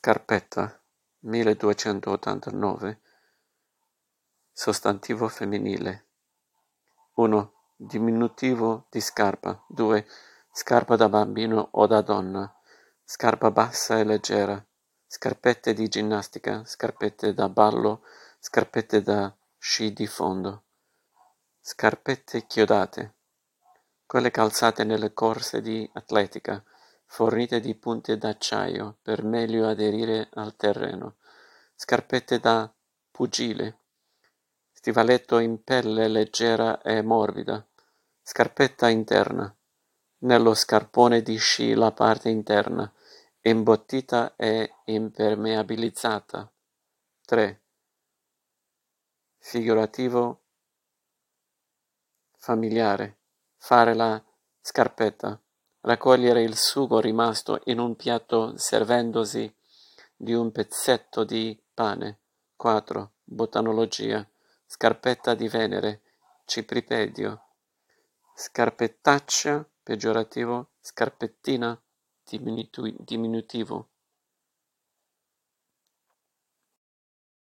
Scarpetta milleduecentoottantanove Sostantivo femminile. Uno Diminutivo di scarpa. Due Scarpa da bambino o da donna. Scarpa bassa e leggera. Scarpette di ginnastica Scarpette da ballo Scarpette da sci di fondo. Scarpette chiodate. Quelle calzate nelle corse di atletica fornite di punte d'acciaio per meglio aderire al terreno, scarpette da pugile, stivaletto in pelle leggera e morbida, scarpetta interna, nello scarpone di sci la parte interna, imbottita e impermeabilizzata. 3. Figurativo. Familiare, fare la scarpetta raccogliere il sugo rimasto in un piatto servendosi di un pezzetto di pane. 4. Botanologia. Scarpetta di Venere. Cipripedio. Scarpettaccia, peggiorativo. Scarpettina, diminutivo.